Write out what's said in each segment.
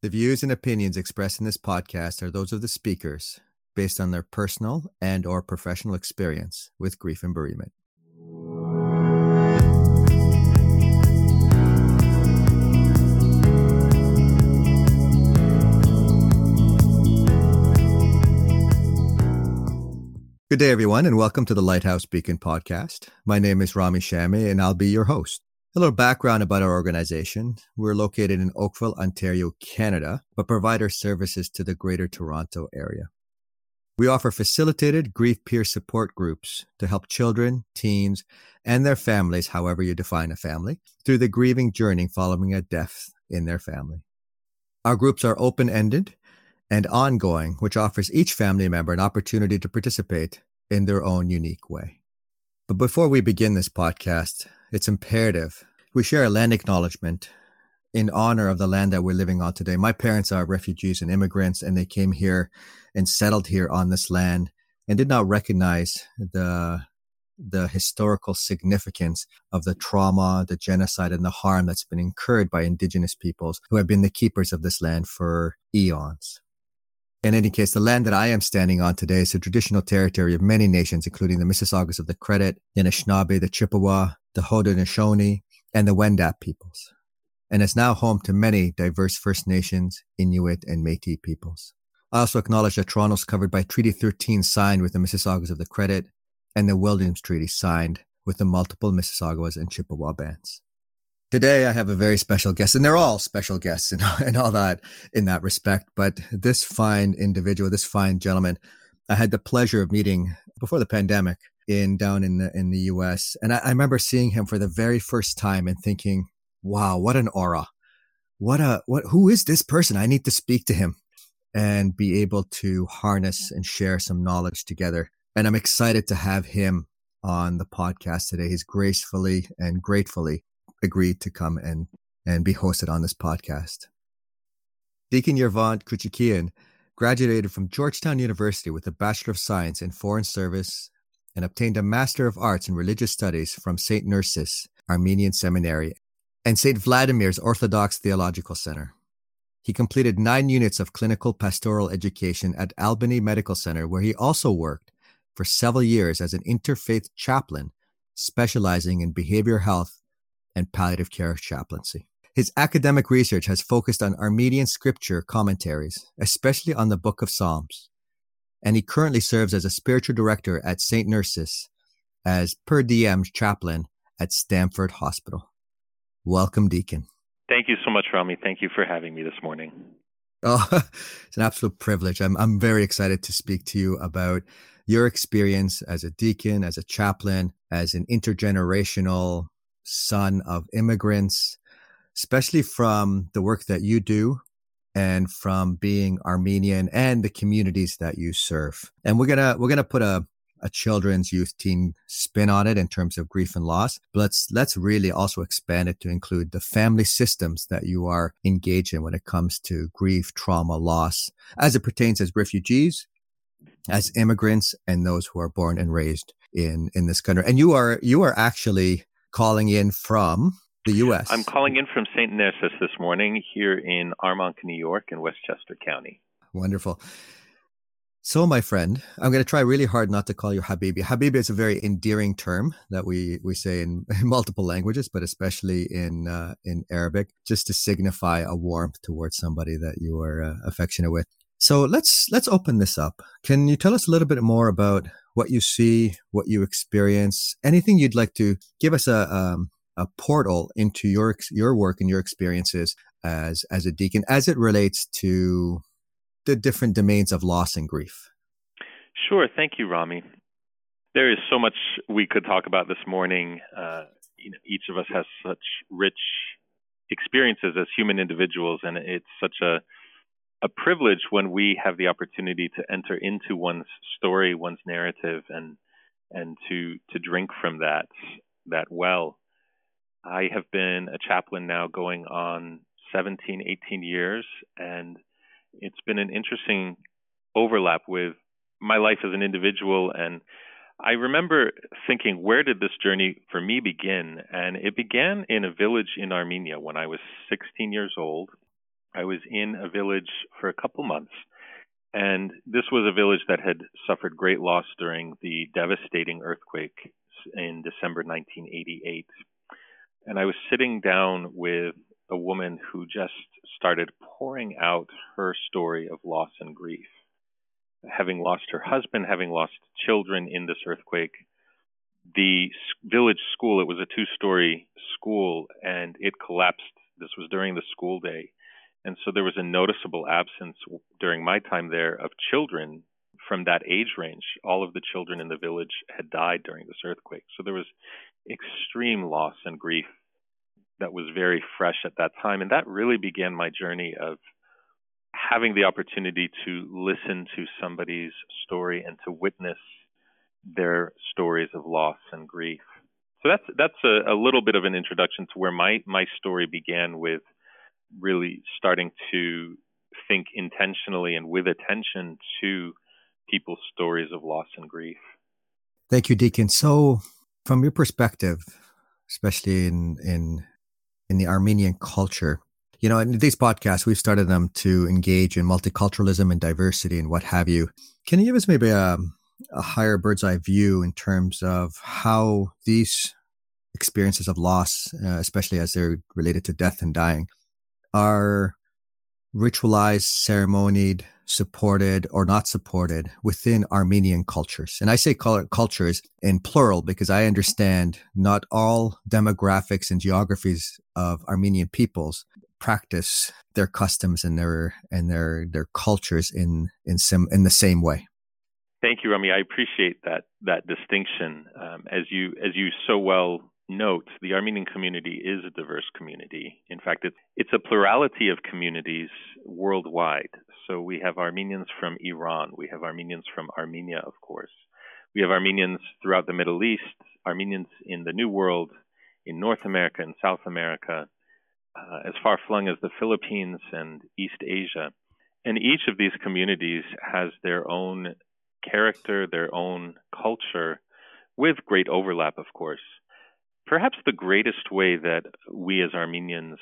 The views and opinions expressed in this podcast are those of the speakers based on their personal and or professional experience with grief and bereavement. Good day, everyone, and welcome to the Lighthouse Beacon podcast. My name is Rami Shami, and I'll be your host. A little background about our organization. We're located in Oakville, Ontario, Canada, but provide our services to the Greater Toronto area. We offer facilitated grief peer support groups to help children, teens, and their families, however you define a family, through the grieving journey following a death in their family. Our groups are open ended and ongoing, which offers each family member an opportunity to participate in their own unique way. But before we begin this podcast, it's imperative we share a land acknowledgement in honor of the land that we're living on today. My parents are refugees and immigrants, and they came here and settled here on this land and did not recognize the the historical significance of the trauma, the genocide, and the harm that's been incurred by indigenous peoples who have been the keepers of this land for eons. In any case, the land that I am standing on today is a traditional territory of many nations, including the Mississaugas of the Credit, the Anishinaabe, the Chippewa, the Haudenosaunee, and the Wendat peoples. And it's now home to many diverse First Nations, Inuit, and Métis peoples. I also acknowledge that Toronto is covered by Treaty 13 signed with the Mississaugas of the Credit and the Williams Treaty signed with the multiple Mississaugas and Chippewa bands. Today, I have a very special guest, and they're all special guests and, and all that in that respect. But this fine individual, this fine gentleman, I had the pleasure of meeting before the pandemic in down in the in the U.S. And I, I remember seeing him for the very first time and thinking, "Wow, what an aura! What a what? Who is this person? I need to speak to him and be able to harness and share some knowledge together." And I'm excited to have him on the podcast today. He's gracefully and gratefully agreed to come and, and be hosted on this podcast. Deacon Yervant Kuchikian graduated from Georgetown University with a Bachelor of Science in Foreign Service and obtained a Master of Arts in Religious Studies from St. Nerses Armenian Seminary and St. Vladimir's Orthodox Theological Center. He completed nine units of clinical pastoral education at Albany Medical Center, where he also worked for several years as an interfaith chaplain, specializing in behavioral health and palliative care chaplaincy. His academic research has focused on Armenian scripture commentaries, especially on the Book of Psalms, and he currently serves as a spiritual director at St. Nerses as per diem chaplain at Stamford Hospital. Welcome, Deacon. Thank you so much, Rami. Thank you for having me this morning. Oh, it's an absolute privilege. I'm, I'm very excited to speak to you about your experience as a deacon, as a chaplain, as an intergenerational son of immigrants, especially from the work that you do and from being Armenian and the communities that you serve. And we're gonna we're gonna put a a children's youth teen spin on it in terms of grief and loss. But let's let's really also expand it to include the family systems that you are engaged in when it comes to grief, trauma, loss, as it pertains as refugees, as immigrants, and those who are born and raised in in this country. And you are you are actually calling in from the U.S. I'm calling in from St. Nerses this morning here in Armonk, New York, in Westchester County. Wonderful. So, my friend, I'm going to try really hard not to call you Habibi. Habibi is a very endearing term that we, we say in, in multiple languages, but especially in uh, in Arabic, just to signify a warmth towards somebody that you are uh, affectionate with. So let's let's open this up. Can you tell us a little bit more about what you see, what you experience, anything you'd like to give us a um, a portal into your your work and your experiences as as a deacon as it relates to the different domains of loss and grief. Sure, thank you, Rami. There is so much we could talk about this morning. Uh, you know, each of us has such rich experiences as human individuals, and it's such a a privilege when we have the opportunity to enter into one's story, one's narrative, and and to to drink from that that well. I have been a chaplain now going on 17, 18 years, and it's been an interesting overlap with my life as an individual. And I remember thinking, where did this journey for me begin? And it began in a village in Armenia when I was 16 years old. I was in a village for a couple months, and this was a village that had suffered great loss during the devastating earthquake in December 1988. And I was sitting down with a woman who just started pouring out her story of loss and grief. Having lost her husband, having lost children in this earthquake, the village school, it was a two story school, and it collapsed. This was during the school day. And so there was a noticeable absence during my time there of children from that age range. All of the children in the village had died during this earthquake. So there was extreme loss and grief that was very fresh at that time. And that really began my journey of having the opportunity to listen to somebody's story and to witness their stories of loss and grief. So that's that's a, a little bit of an introduction to where my my story began with really starting to think intentionally and with attention to people's stories of loss and grief. Thank you, Deacon. So, from your perspective, especially in in in the Armenian culture, you know, in these podcasts, we've started them to engage in multiculturalism and diversity and what have you. Can you give us maybe a, a higher bird's eye view in terms of how these experiences of loss, uh, especially as they're related to death and dying, are ritualized, ceremonied, supported, or not supported within Armenian cultures. And I say cultures in plural because I understand not all demographics and geographies of Armenian peoples practice their customs and their and their their cultures in in some in the same way. Thank you, Rami. I appreciate that that distinction. Um, as you as you so well note, the Armenian community is a diverse community. In fact, it's, it's a plurality of communities worldwide. So we have Armenians from Iran, we have Armenians from Armenia, of course. We have Armenians throughout the Middle East, Armenians in the New World, in North America and South America, uh, as far flung as the Philippines and East Asia. And each of these communities has their own character, their own culture, with great overlap, of course. Perhaps the greatest way that we as Armenians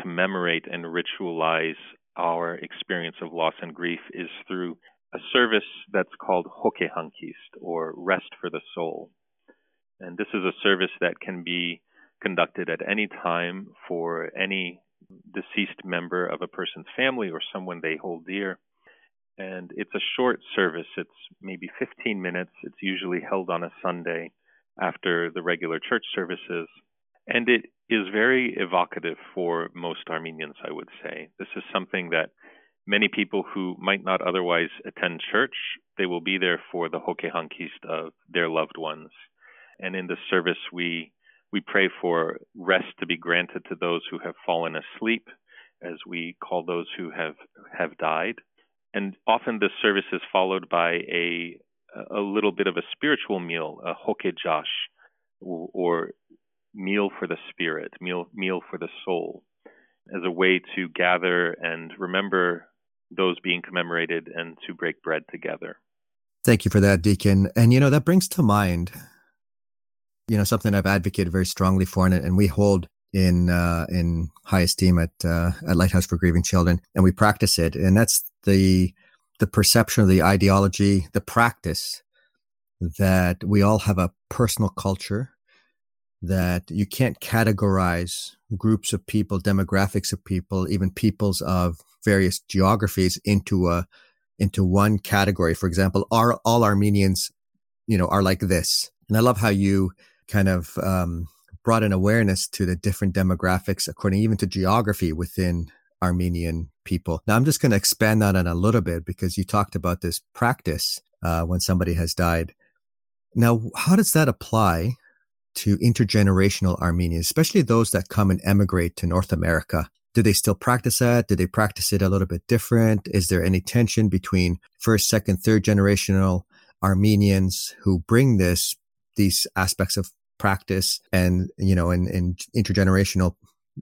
commemorate and ritualize our experience of loss and grief is through a service that's called Hokehankist, or Rest for the Soul. And this is a service that can be conducted at any time for any deceased member of a person's family or someone they hold dear. And it's a short service. It's maybe 15 minutes. It's usually held on a Sunday after the regular church services. And it is very evocative for most Armenians, I would say. This is something that many people who might not otherwise attend church, they will be there for the Hokehankist of their loved ones. And in the service, we we pray for rest to be granted to those who have fallen asleep, as we call those who have have died. And often this service is followed by a a little bit of a spiritual meal, a hokejash, or meal for the spirit, meal meal for the soul, as a way to gather and remember those being commemorated and to break bread together. Thank you for that, Deacon. And you know that brings to mind, you know, something I've advocated very strongly for, and, and we hold in uh, in high esteem at uh, at Lighthouse for Grieving Children, and we practice it, and that's the the perception of the ideology, the practice that we all have a personal culture, that you can't categorize groups of people, demographics of people, even peoples of various geographies into a into one category. For example, are all Armenians, you know, are like this. And I love how you kind of um, brought an awareness to the different demographics according even to geography within Armenian people. Now, I'm just going to expand on it a little bit because you talked about this practice uh, when somebody has died. Now, how does that apply to intergenerational Armenians, especially those that come and emigrate to North America? Do they still practice that? Do they practice it a little bit different? Is there any tension between first, second, third generational Armenians who bring this, these aspects of practice and, you know, and, and intergenerational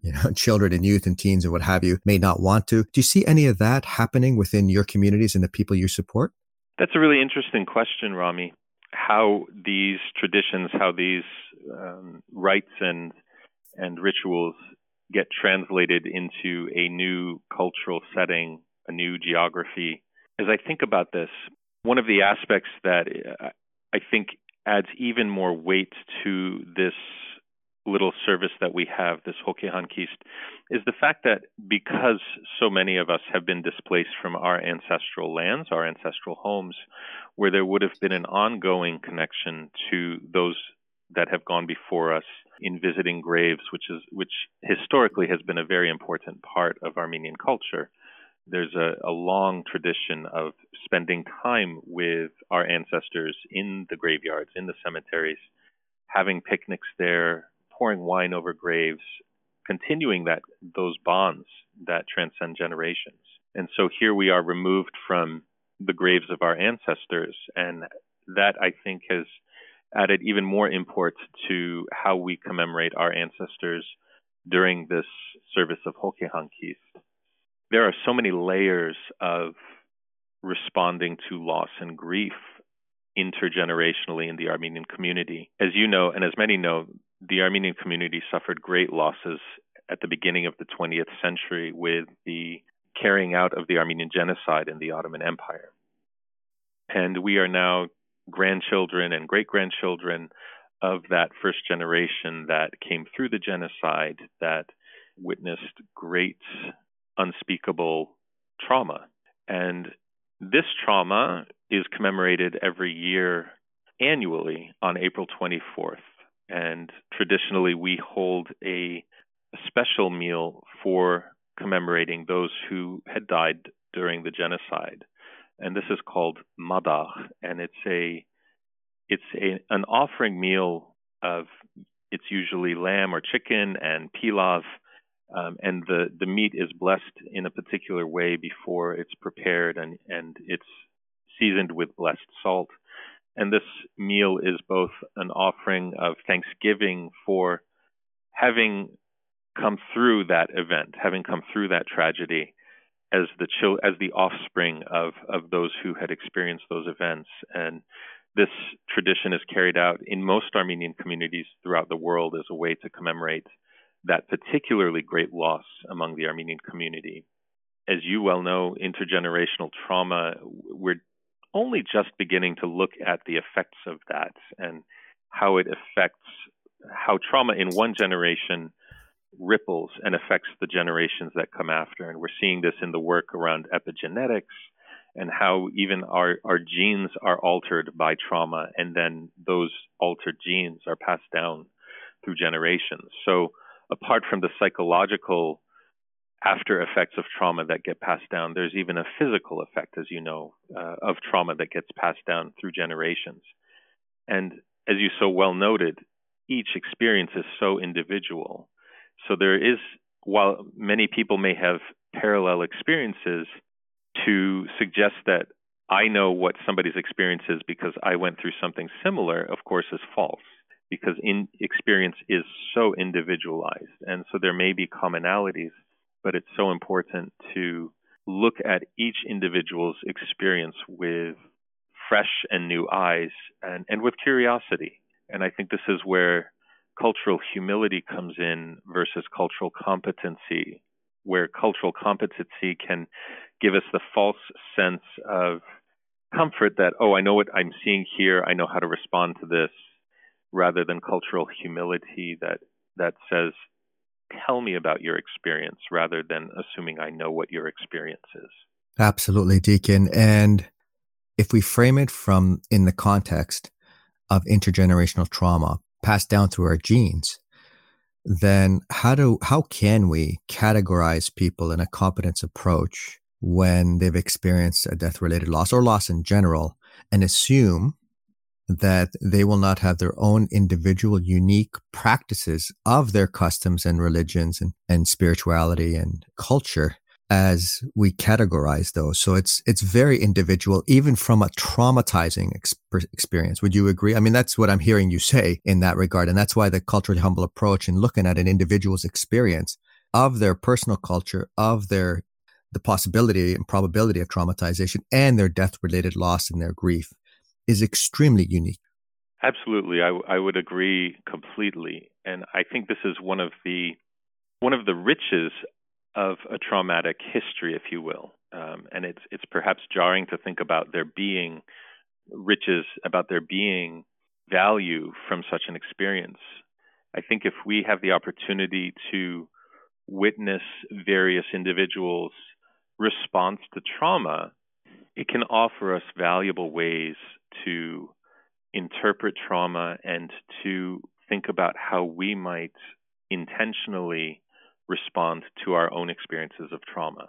you know, children and youth and teens and what have you may not want to. Do you see any of that happening within your communities and the people you support? That's a really interesting question, Rami. How these traditions, how these um, rites and and rituals get translated into a new cultural setting, a new geography. As I think about this, one of the aspects that uh, I think adds even more weight to this little service that we have, this Hokehankist, is the fact that because so many of us have been displaced from our ancestral lands, our ancestral homes, where there would have been an ongoing connection to those that have gone before us in visiting graves, which is which historically has been a very important part of Armenian culture. There's a, a long tradition of spending time with our ancestors in the graveyards, in the cemeteries, having picnics there, pouring wine over graves, continuing that those bonds that transcend generations. And so here we are removed from the graves of our ancestors, and that I think has added even more import to how we commemorate our ancestors during this service of Hokehankist. There are so many layers of responding to loss and grief intergenerationally in the Armenian community. As you know, and as many know, the Armenian community suffered great losses at the beginning of the 20th century with the carrying out of the Armenian genocide in the Ottoman Empire. And we are now grandchildren and great grandchildren of that first generation that came through the genocide that witnessed great unspeakable trauma. And this trauma is commemorated every year annually on April 24th. And traditionally, we hold a, a special meal for commemorating those who had died during the genocide and this is called madach, and it's a it's a, an offering meal of it's usually lamb or chicken and pilav, um, and the the meat is blessed in a particular way before it's prepared, and and it's seasoned with blessed salt. And this meal is both an offering of thanksgiving for having come through that event, having come through that tragedy, as the chil- as the offspring of of those who had experienced those events and this tradition is carried out in most Armenian communities throughout the world as a way to commemorate that particularly great loss among the Armenian community. As you well know, intergenerational trauma, we're only just beginning to look at the effects of that and how it affects how trauma in one generation ripples and affects the generations that come after. And we're seeing this in the work around epigenetics and how even our, our genes are altered by trauma, and then those altered genes are passed down through generations. So, apart from the psychological after effects of trauma that get passed down, there's even a physical effect, as you know, uh, of trauma that gets passed down through generations. And as you so well noted, each experience is so individual so there is, while many people may have parallel experiences, to suggest that I know what somebody's experience is because I went through something similar, of course, is false because in experience is so individualized. And so there may be commonalities, but it's so important to look at each individual's experience with fresh and new eyes and, and with curiosity. And I think this is where cultural humility comes in versus cultural competency, where cultural competency can give us the false sense of comfort that, oh, I know what I'm seeing here, I know how to respond to this, rather than cultural humility that, that says, tell me about your experience, rather than assuming I know what your experience is. Absolutely, Deacon. And if we frame it from in the context of intergenerational trauma, passed down through our genes, then how do how can we categorize people in a competence approach when they've experienced a death related loss or loss in general and assume that they will not have their own individual unique practices of their customs and religions and, and spirituality and culture as we categorize those. So it's it's very individual, even from a traumatizing experience. Would you agree? I mean, that's what I'm hearing you say in that regard, and that's why the culturally humble approach in looking at an individual's experience of their personal culture, of their the possibility and probability of traumatization, and their death-related loss and their grief is extremely unique. Absolutely, I, I would agree completely, and I think this is one of the one of the riches of a traumatic history, if you will. Um, and it's it's perhaps jarring to think about there being riches, about there being value from such an experience. I think if we have the opportunity to witness various individuals' response to trauma, it can offer us valuable ways to interpret trauma and to think about how we might intentionally respond to our own experiences of trauma.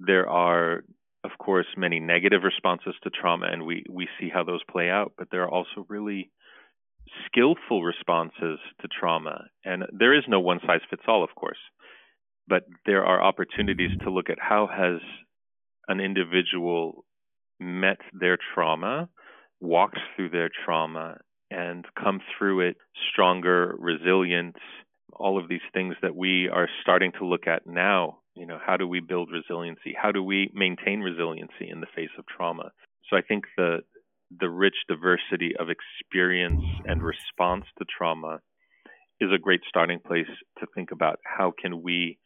There are, of course, many negative responses to trauma, and we, we see how those play out, but there are also really skillful responses to trauma. And there is no one size fits all, of course, but there are opportunities to look at how has an individual met their trauma, walked through their trauma, and come through it stronger, resilient, all of these things that we are starting to look at now. You know, how do we build resiliency? How do we maintain resiliency in the face of trauma? So I think the the rich diversity of experience and response to trauma is a great starting place to think about how can we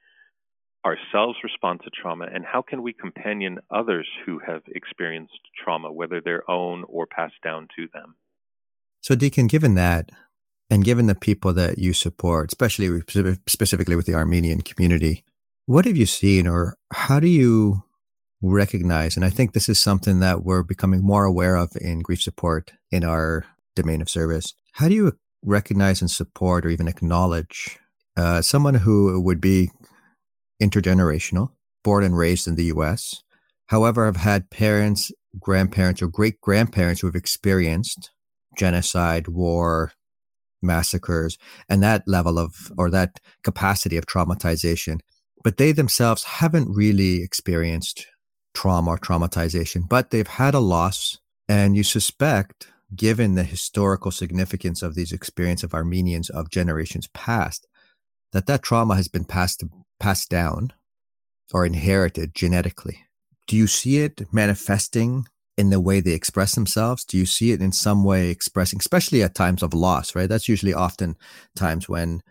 ourselves respond to trauma and how can we companion others who have experienced trauma whether their own or passed down to them so deacon given that and given the people that you support especially specifically with the armenian community what have you seen or how do you recognize, and I think this is something that we're becoming more aware of in grief support in our domain of service. How do you recognize and support or even acknowledge uh, someone who would be intergenerational, born and raised in the US, however, have had parents, grandparents, or great grandparents who have experienced genocide, war, massacres, and that level of or that capacity of traumatization. But they themselves haven't really experienced trauma or traumatization, but they've had a loss. And you suspect, given the historical significance of these experiences of Armenians of generations past, that that trauma has been passed passed down or inherited genetically. Do you see it manifesting in the way they express themselves? Do you see it in some way expressing, especially at times of loss, right? That's usually often times when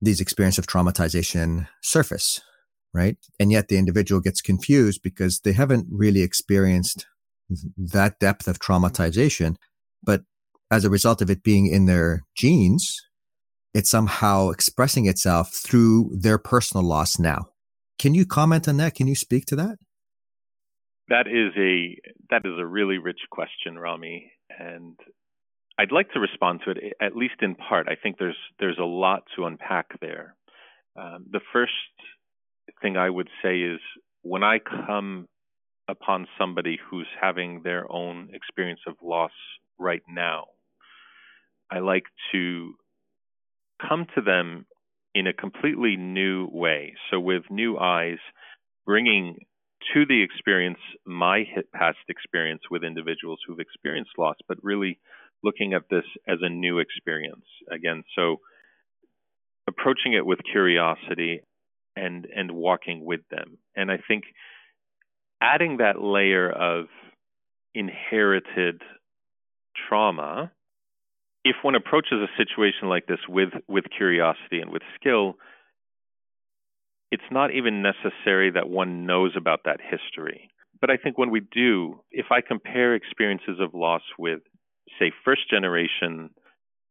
these experiences of traumatization surface right? And yet the individual gets confused because they haven't really experienced that depth of traumatization. But as a result of it being in their genes, it's somehow expressing itself through their personal loss now. Can you comment on that? Can you speak to that? That is a that is a really rich question, Rami, and I'd like to respond to it at least in part. I think there's there's a lot to unpack there. Um, the first thing I would say is when I come upon somebody who's having their own experience of loss right now, I like to come to them in a completely new way. So, with new eyes, bringing to the experience my past experience with individuals who've experienced loss, but really looking at this as a new experience. Again, so approaching it with curiosity and and walking with them. And I think adding that layer of inherited trauma, if one approaches a situation like this with with curiosity and with skill, it's not even necessary that one knows about that history. But I think when we do, if I compare experiences of loss with, say, first generation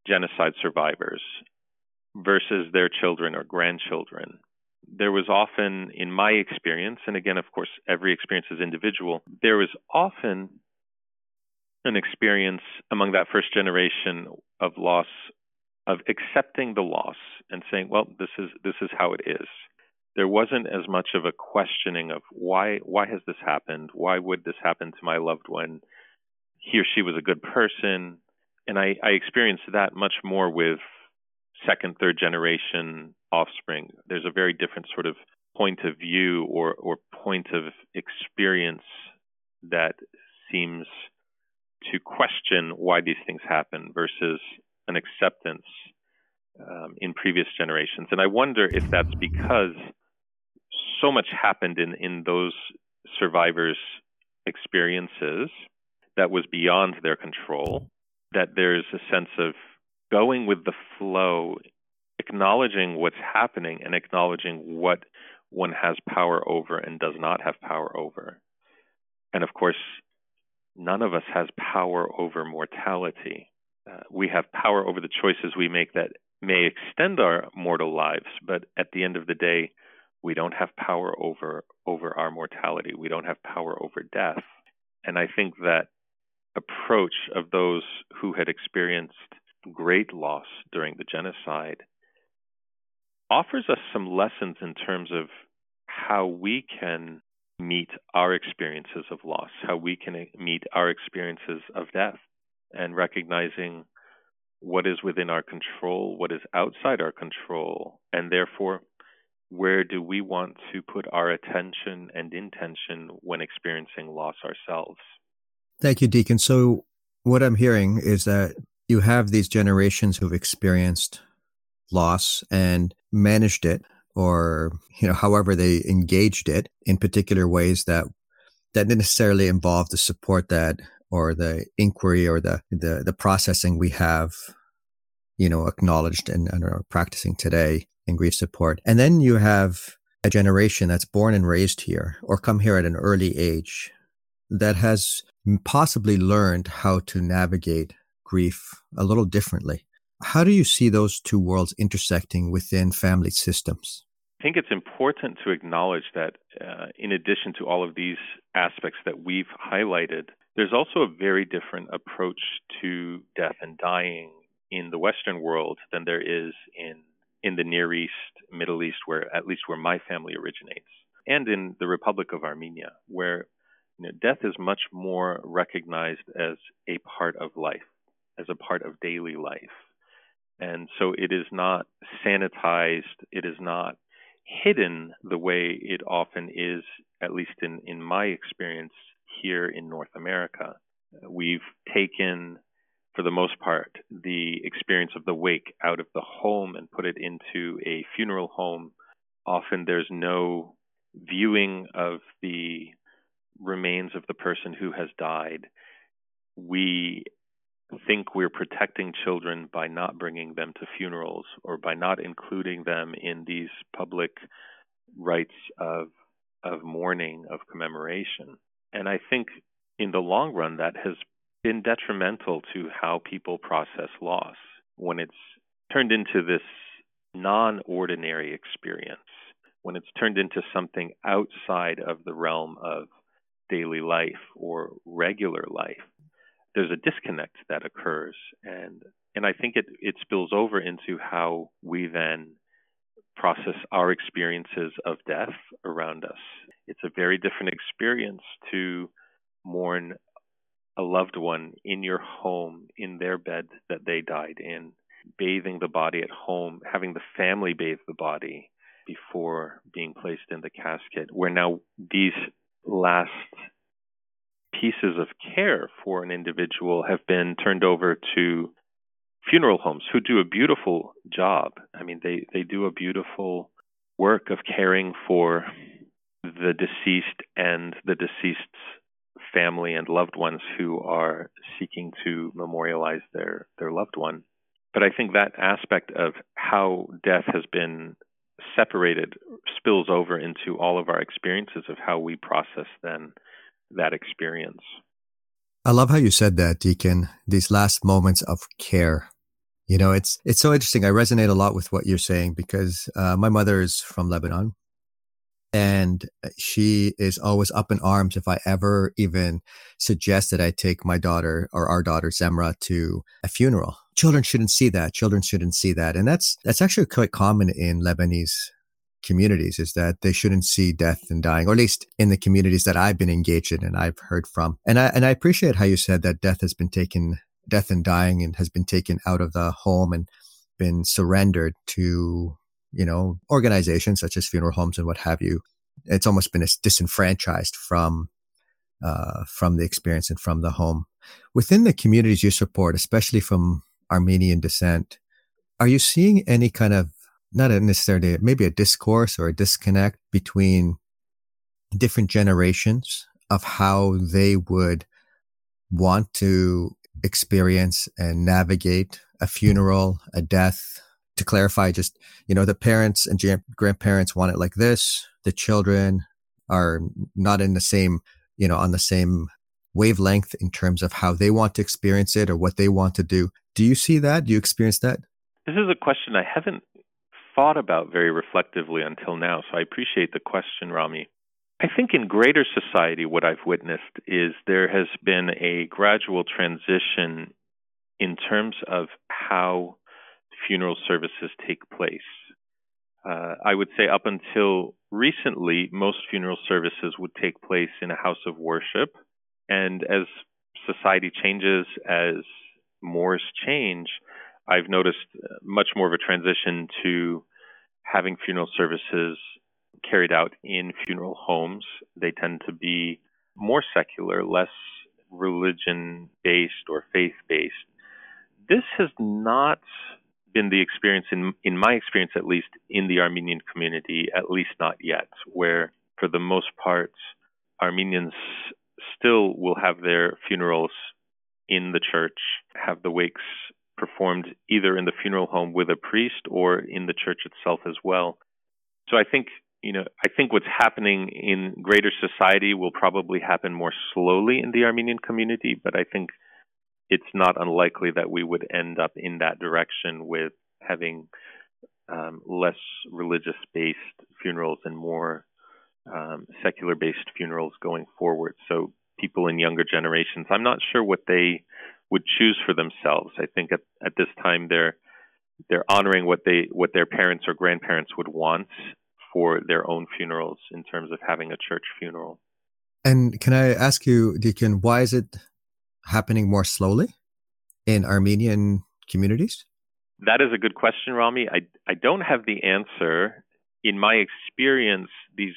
genocide survivors versus their children or grandchildren, there was often, in my experience, and again, of course, every experience is individual, there was often an experience among that first generation of loss of accepting the loss and saying, well, this is this is how it is. There wasn't as much of a questioning of why why has this happened? Why would this happen to my loved one? He or she was a good person. And I, I experienced that much more with second, third generation offspring. There's a very different sort of point of view or, or point of experience that seems to question why these things happen versus an acceptance um, in previous generations. And I wonder if that's because so much happened in, in those survivors' experiences that was beyond their control, that there's a sense of going with the flow acknowledging what's happening and acknowledging what one has power over and does not have power over. And of course, none of us has power over mortality. Uh, we have power over the choices we make that may extend our mortal lives, but at the end of the day, we don't have power over over our mortality. We don't have power over death. And I think that approach of those who had experienced great loss during the genocide offers us some lessons in terms of how we can meet our experiences of loss, how we can meet our experiences of death, and recognizing what is within our control, what is outside our control, and therefore where do we want to put our attention and intention when experiencing loss ourselves? Thank you, Deacon. So, what I'm hearing is that you have these generations who've experienced loss and managed it or you know however they engaged it in particular ways that that didn't necessarily involve the support that or the inquiry or the the, the processing we have you know acknowledged and, and are practicing today in grief support and then you have a generation that's born and raised here or come here at an early age that has possibly learned how to navigate grief a little differently how do you see those two worlds intersecting within family systems? I think it's important to acknowledge that uh, in addition to all of these aspects that we've highlighted, there's also a very different approach to death and dying in the Western world than there is in in the Near East, Middle East, where at least where my family originates, and in the Republic of Armenia, where you know, death is much more recognized as a part of life, as a part of daily life. And so it is not sanitized, it is not hidden the way it often is, at least in, in my experience here in North America. We've taken, for the most part, the experience of the wake out of the home and put it into a funeral home. Often there's no viewing of the remains of the person who has died. We think we're protecting children by not bringing them to funerals or by not including them in these public rites of of mourning of commemoration and i think in the long run that has been detrimental to how people process loss when it's turned into this non-ordinary experience when it's turned into something outside of the realm of daily life or regular life there's a disconnect that occurs and and I think it it spills over into how we then process our experiences of death around us. It's a very different experience to mourn a loved one in your home in their bed that they died in, bathing the body at home, having the family bathe the body before being placed in the casket, where now these last pieces of care for an individual have been turned over to funeral homes who do a beautiful job. I mean, they, they do a beautiful work of caring for the deceased and the deceased's family and loved ones who are seeking to memorialize their, their loved one. But I think that aspect of how death has been separated spills over into all of our experiences of how we process then that experience. I love how you said that, Deacon. These last moments of care. You know, it's it's so interesting. I resonate a lot with what you're saying because uh, my mother is from Lebanon, and she is always up in arms if I ever even suggest that I take my daughter or our daughter Zemra to a funeral. Children shouldn't see that. Children shouldn't see that, and that's that's actually quite common in Lebanese communities is that they shouldn't see death and dying, or at least in the communities that I've been engaged in and I've heard from. And I and I appreciate how you said that death has been taken, death and dying, and has been taken out of the home and been surrendered to you know organizations such as funeral homes and what have you. It's almost been disenfranchised from uh, from the experience and from the home. Within the communities you support, especially from Armenian descent, are you seeing any kind of not necessarily maybe a discourse or a disconnect between different generations of how they would want to experience and navigate a funeral, a death, to clarify, just, you know, the parents and grandparents want it like this. The children are not in the same, you know, on the same wavelength in terms of how they want to experience it or what they want to do. Do you see that? Do you experience that? This is a question I haven't thought about very reflectively until now, so I appreciate the question, Rami. I think in greater society, what I've witnessed is there has been a gradual transition in terms of how funeral services take place. Uh, I would say up until recently, most funeral services would take place in a house of worship. And as society changes, as mores change, I've noticed much more of a transition to having funeral services carried out in funeral homes. They tend to be more secular, less religion based or faith based. This has not been the experience in in my experience at least in the Armenian community at least not yet where for the most part Armenians still will have their funerals in the church have the wakes performed either in the funeral home with a priest or in the church itself as well. So I think you know I think what's happening in greater society will probably happen more slowly in the Armenian community but I think it's not unlikely that we would end up in that direction with having um, less religious based funerals and more um, secular based funerals going forward. So people in younger generations, I'm not sure what they would choose for themselves. I think at, at this time they're they're honoring what they what their parents or grandparents would want for their own funerals in terms of having a church funeral. And can I ask you, Deacon, why is it happening more slowly in Armenian communities? That is a good question, Rami. I, I don't have the answer. In my experience, these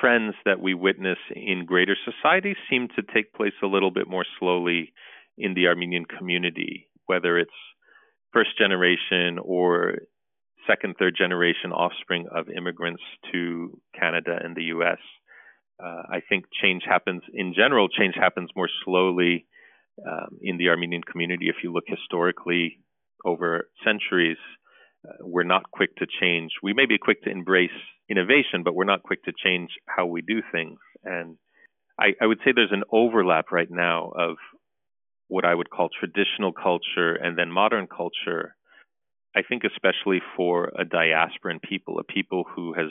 trends that we witness in greater society seem to take place a little bit more slowly in the Armenian community, whether it's first generation or second, third generation offspring of immigrants to Canada and the US. Uh, I think change happens in general, change happens more slowly um, in the Armenian community. If you look historically over centuries, uh, we're not quick to change. We may be quick to embrace innovation, but we're not quick to change how we do things. And I, I would say there's an overlap right now of what I would call traditional culture and then modern culture. I think especially for a diasporan people, a people who has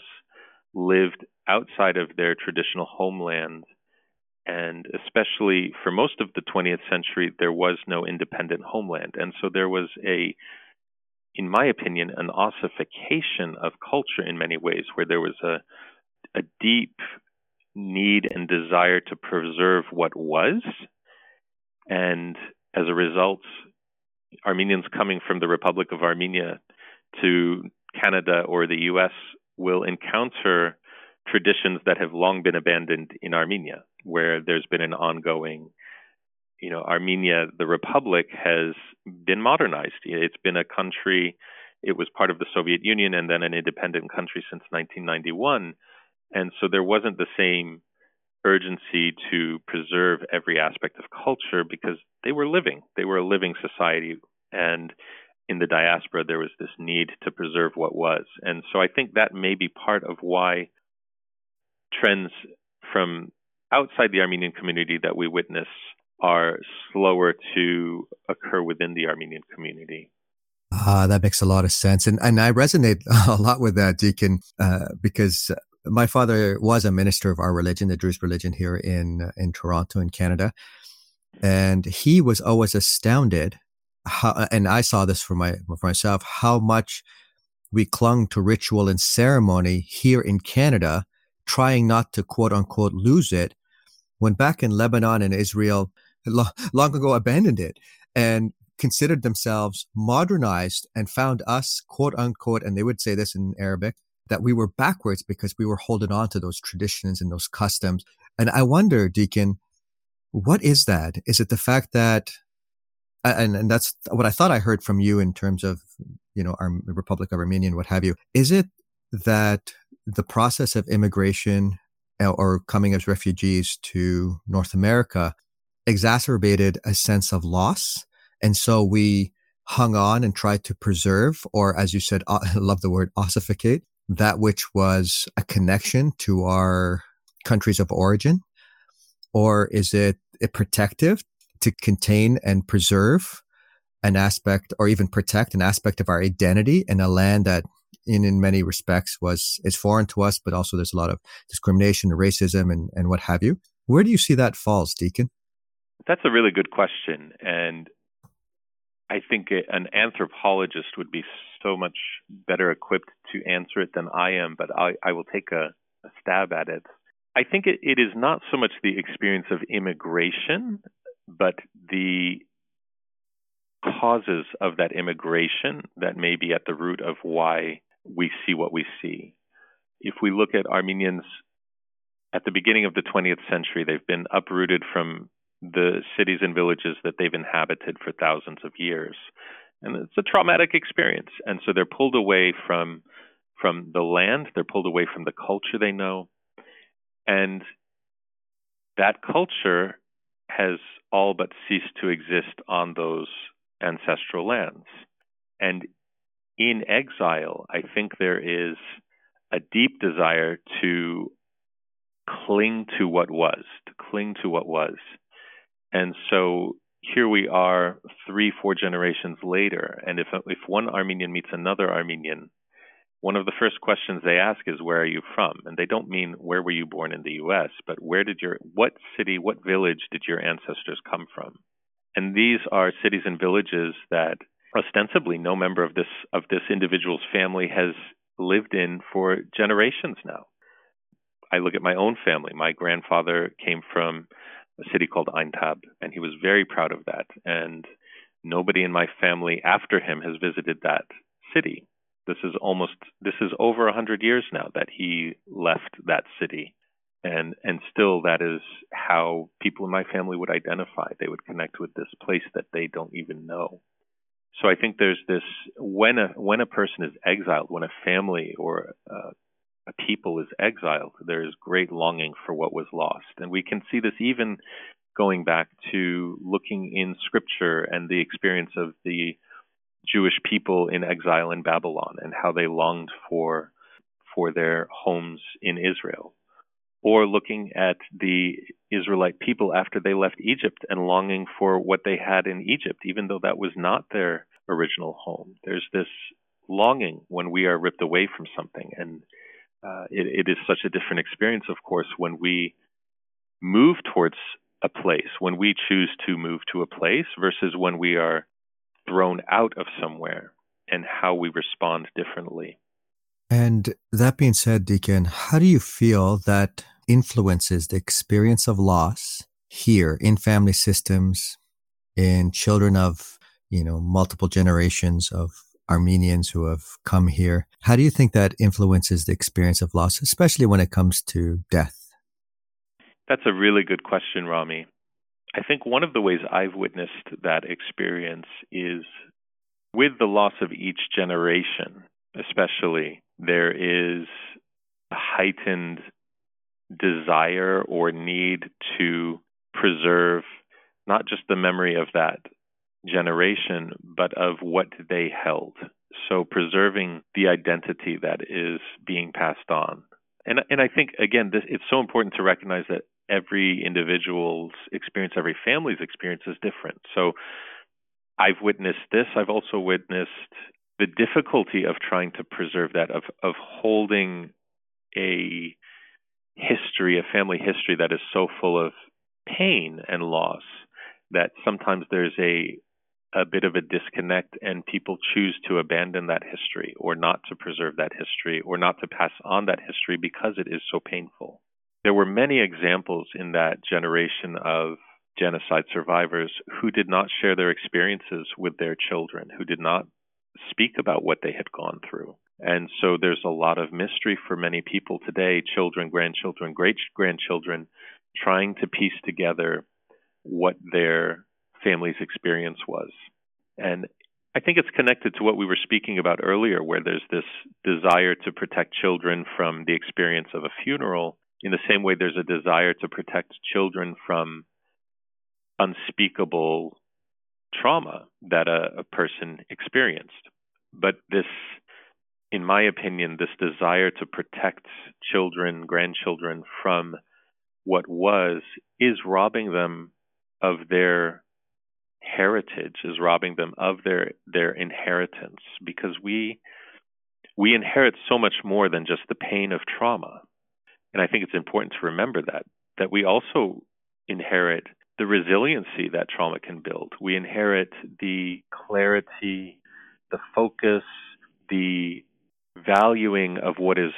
lived outside of their traditional homeland and especially for most of the 20th century, there was no independent homeland. And so there was a, in my opinion, an ossification of culture in many ways, where there was a, a deep need and desire to preserve what was. And as a result, Armenians coming from the Republic of Armenia to Canada or the US will encounter traditions that have long been abandoned in Armenia where there's been an ongoing you know Armenia the republic has been modernized. It's been a country it was part of the Soviet Union and then an independent country since 1991 and so there wasn't the same urgency to preserve every aspect of culture because they were living. They were a living society. And in the diaspora there was this need to preserve what was. And so i think that may be part of why trends from outside the Armenian community that we witness are slower to occur within the Armenian community. Ah, that makes a lot of sense, and and I resonate a lot with that, Deacon, uh, because my father was a minister of our religion, the Druze religion, here in in Toronto, in Canada, and he was always astounded how, and I saw this for my for myself, how much we clung to ritual and ceremony here in Canada trying not to quote unquote lose it when back in Lebanon and Israel long ago abandoned it and considered themselves modernized and found us quote unquote and they would say this in Arabic that we were backwards because we were holding on to those traditions and those customs. And I wonder deacon what is that? Is it the fact that and, and that's what I thought I heard from you in terms of you know our Republic of Armenia and what have you is it that the process of immigration uh, or coming as refugees to North America exacerbated a sense of loss. And so we hung on and tried to preserve, or as you said, I love the word ossificate, that which was a connection to our countries of origin? Or is it a protective to contain and preserve an aspect or even protect an aspect of our identity in a land that in, in many respects was is foreign to us, but also there's a lot of discrimination and racism and, and what have you. Where do you see that falls, Deacon? That's a really good question. And I think an anthropologist would be so much better equipped to answer it than I am, but I, I will take a, a, stab at it. I think it, it is not so much the experience of immigration, but the causes of that immigration that may be at the root of why we see what we see. If we look at Armenians at the beginning of the 20th century, they've been uprooted from the cities and villages that they've inhabited for thousands of years. And it's a traumatic experience. And so they're pulled away from from the land, they're pulled away from the culture they know. And that culture has all but ceased to exist on those ancestral lands. And in exile, I think there is a deep desire to cling to what was, to cling to what was. And so here we are three, four generations later, and if if one Armenian meets another Armenian, one of the first questions they ask is where are you from? And they don't mean where were you born in the US, but where did your what city, what village did your ancestors come from? And these are cities and villages that ostensibly no member of this of this individual's family has lived in for generations now. I look at my own family. My grandfather came from a city called Aintab, and he was very proud of that. And nobody in my family after him has visited that city. This is almost this is over a hundred years now that he left that city, and and still that is how people in my family would identify. They would connect with this place that they don't even know. So I think there's this when a when a person is exiled, when a family or uh, a people is exiled, there is great longing for what was lost. And we can see this even going back to looking in scripture and the experience of the Jewish people in exile in Babylon and how they longed for for their homes in Israel. Or looking at the Israelite people after they left Egypt and longing for what they had in Egypt, even though that was not their original home. There's this longing when we are ripped away from something. And uh, it, it is such a different experience, of course, when we move towards a place, when we choose to move to a place versus when we are thrown out of somewhere and how we respond differently. And that being said, Deacon, how do you feel that influences the experience of loss here in family systems, in children of, you know, multiple generations of Armenians who have come here. How do you think that influences the experience of loss, especially when it comes to death? That's a really good question, Rami. I think one of the ways I've witnessed that experience is with the loss of each generation, especially, there is a heightened desire or need to preserve not just the memory of that generation, but of what they held. So preserving the identity that is being passed on. And and I think again, this, it's so important to recognize that every individual's experience, every family's experience is different. So I've witnessed this. I've also witnessed the difficulty of trying to preserve that, of of holding a history, a family history that is so full of pain and loss that sometimes there's a a bit of a disconnect and people choose to abandon that history or not to preserve that history or not to pass on that history because it is so painful. There were many examples in that generation of genocide survivors who did not share their experiences with their children, who did not speak about what they had gone through. And so there's a lot of mystery for many people today, children, grandchildren, great grandchildren, trying to piece together what their family's experience was. And I think it's connected to what we were speaking about earlier, where there's this desire to protect children from the experience of a funeral. In the same way, there's a desire to protect children from unspeakable trauma that a, a person experienced. But this, in my opinion, this desire to protect children, grandchildren from what was is robbing them of their heritage is robbing them of their their inheritance because we we inherit so much more than just the pain of trauma and i think it's important to remember that that we also inherit the resiliency that trauma can build we inherit the clarity the focus the valuing of what is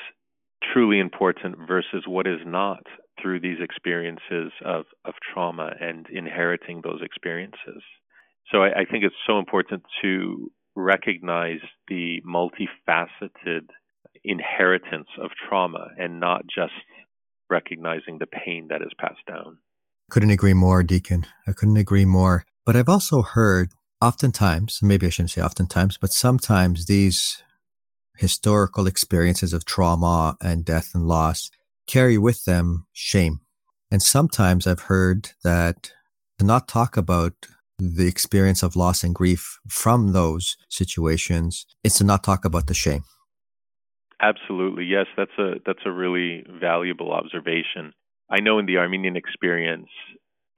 truly important versus what is not through these experiences of, of trauma and inheriting those experiences. So I, I think it's so important to recognize the multifaceted inheritance of trauma and not just recognizing the pain that is passed down. Couldn't agree more, Deacon. I couldn't agree more. But I've also heard oftentimes, maybe I shouldn't say oftentimes, but sometimes these historical experiences of trauma and death and loss carry with them shame. And sometimes I've heard that to not talk about the experience of loss and grief from those situations is to not talk about the shame. Absolutely. Yes, that's a that's a really valuable observation. I know in the Armenian experience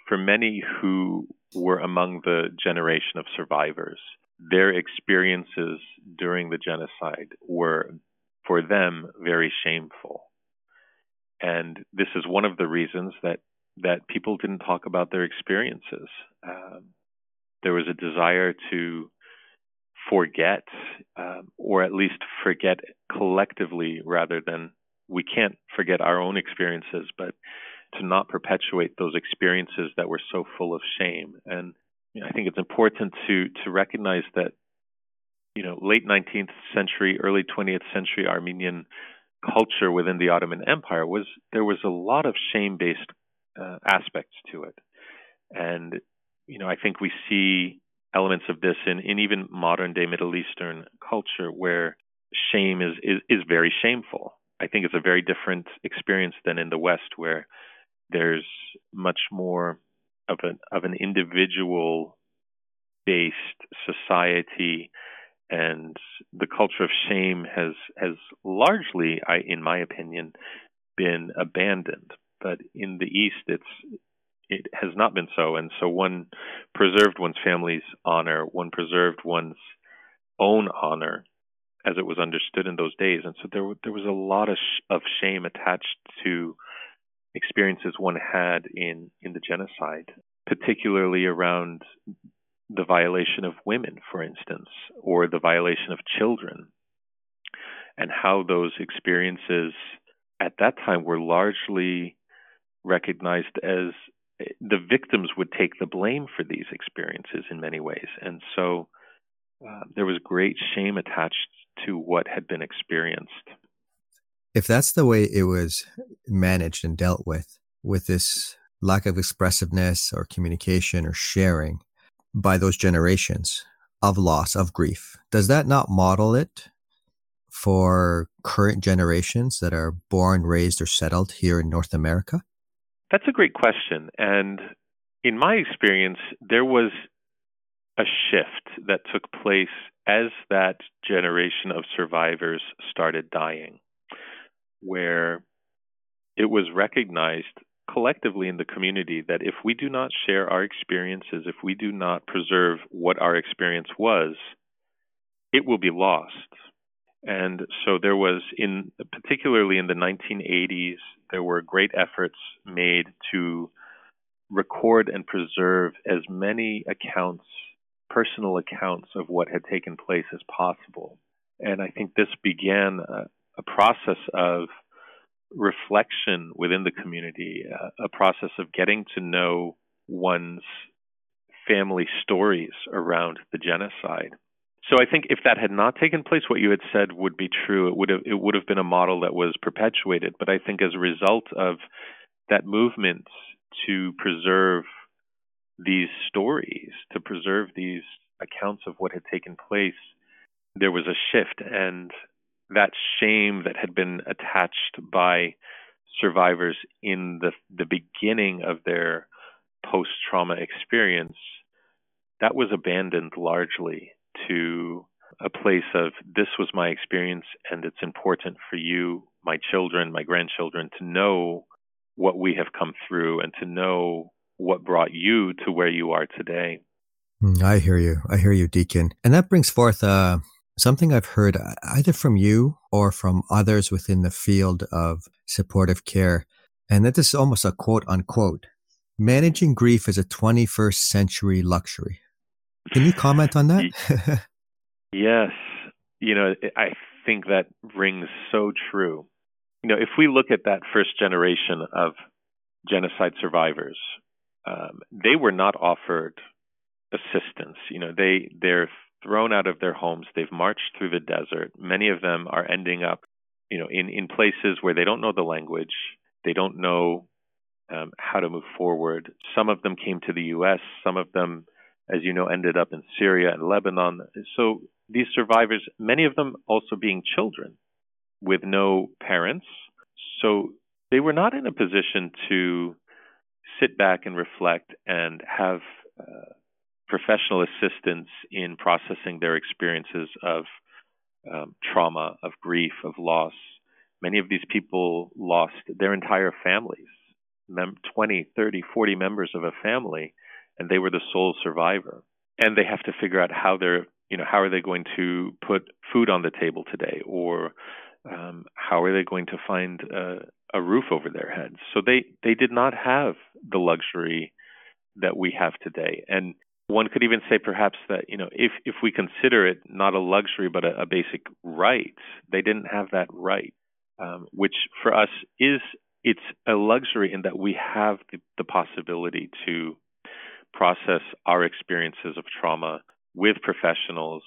for many who were among the generation of survivors, their experiences during the genocide were for them very shameful. And this is one of the reasons that that people didn't talk about their experiences. Um, there was a desire to forget, um, or at least forget collectively, rather than we can't forget our own experiences, but to not perpetuate those experiences that were so full of shame. And you know, I think it's important to to recognize that you know late 19th century, early 20th century Armenian culture within the Ottoman Empire was there was a lot of shame-based uh, aspects to it, and you know I think we see elements of this in, in even modern day Middle Eastern culture where shame is, is is very shameful. I think it's a very different experience than in the West where there's much more of an of an individual based society and the culture of shame has has largely, I, in my opinion, been abandoned. But in the East, it's it has not been so, and so one preserved one's family's honor, one preserved one's own honor, as it was understood in those days, and so there there was a lot of sh- of shame attached to experiences one had in in the genocide, particularly around the violation of women, for instance, or the violation of children, and how those experiences at that time were largely recognized as eh, the victims would take the blame for these experiences in many ways. And so uh, there was great shame attached to what had been experienced. If that's the way it was managed and dealt with, with this lack of expressiveness or communication or sharing, by those generations of loss, of grief. Does that not model it for current generations that are born, raised, or settled here in North America? That's a great question. And in my experience, there was a shift that took place as that generation of survivors started dying, where it was recognized collectively in the community that if we do not share our experiences, if we do not preserve what our experience was, it will be lost. And so there was in particularly in the 1980s there were great efforts made to record and preserve as many accounts personal accounts of what had taken place as possible. And I think this began a, a process of reflection within the community, uh, a process of getting to know one's family stories around the genocide. So I think if that had not taken place, what you had said would be true. It would have it would have been a model that was perpetuated. But I think as a result of that movement to preserve these stories, to preserve these accounts of what had taken place, there was a shift, and that shame that had been attached by survivors in the the beginning of their post trauma experience that was abandoned largely to a place of this was my experience and it's important for you, my children, my grandchildren to know what we have come through and to know what brought you to where you are today. Hmm, I hear you. I hear you, Deacon. And that brings forth uh, something I've heard either from you or from others within the field of supportive care. And that this is almost a quote unquote managing grief is a 21st century luxury. Can you comment on that? yes. You know, I think that rings so true. You know, if we look at that first generation of genocide survivors, um, they were not offered assistance. You know, they they're thrown out of their homes. They've marched through the desert. Many of them are ending up, you know, in in places where they don't know the language. They don't know um, how to move forward. Some of them came to the U.S. Some of them, as you know, ended up in Syria and Lebanon. So these survivors, many of them also being children with no parents. So they were not in a position to sit back and reflect and have uh, professional assistance in processing their experiences of um, trauma, of grief, of loss. Many of these people lost their entire families, 20, 30, 40 members of a family, and they were the sole survivor. And they have to figure out how they're, you know, how are they going to put food on the table today, or um, how are they going to find uh, a roof over their heads? So they they did not have the luxury that we have today. And one could even say perhaps that you know if if we consider it not a luxury but a, a basic right, they didn't have that right, um, which for us is it's a luxury in that we have the, the possibility to process our experiences of trauma with professionals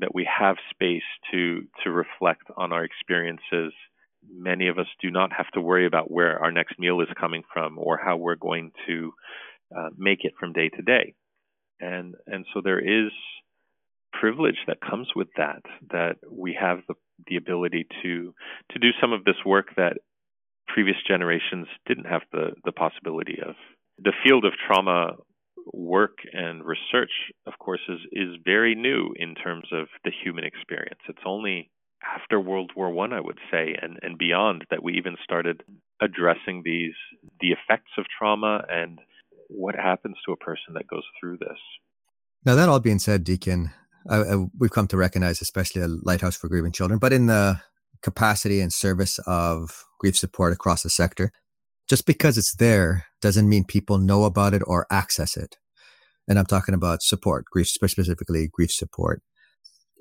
that we have space to to reflect on our experiences many of us do not have to worry about where our next meal is coming from or how we're going to uh, make it from day to day. And and so there is privilege that comes with that that we have the the ability to to do some of this work that previous generations didn't have the the possibility of. The field of trauma work and research of course is is very new in terms of the human experience. It's only after world war 1 I would say and and beyond that we even started addressing these the effects of trauma and what happens to a person that goes through this. Now, that all being said, Deacon, uh, we've come to recognize, especially a lighthouse for grieving children, but in the capacity and service of grief support across the sector, just because it's there doesn't mean people know about it or access it. And I'm talking about support, grief, specifically grief support.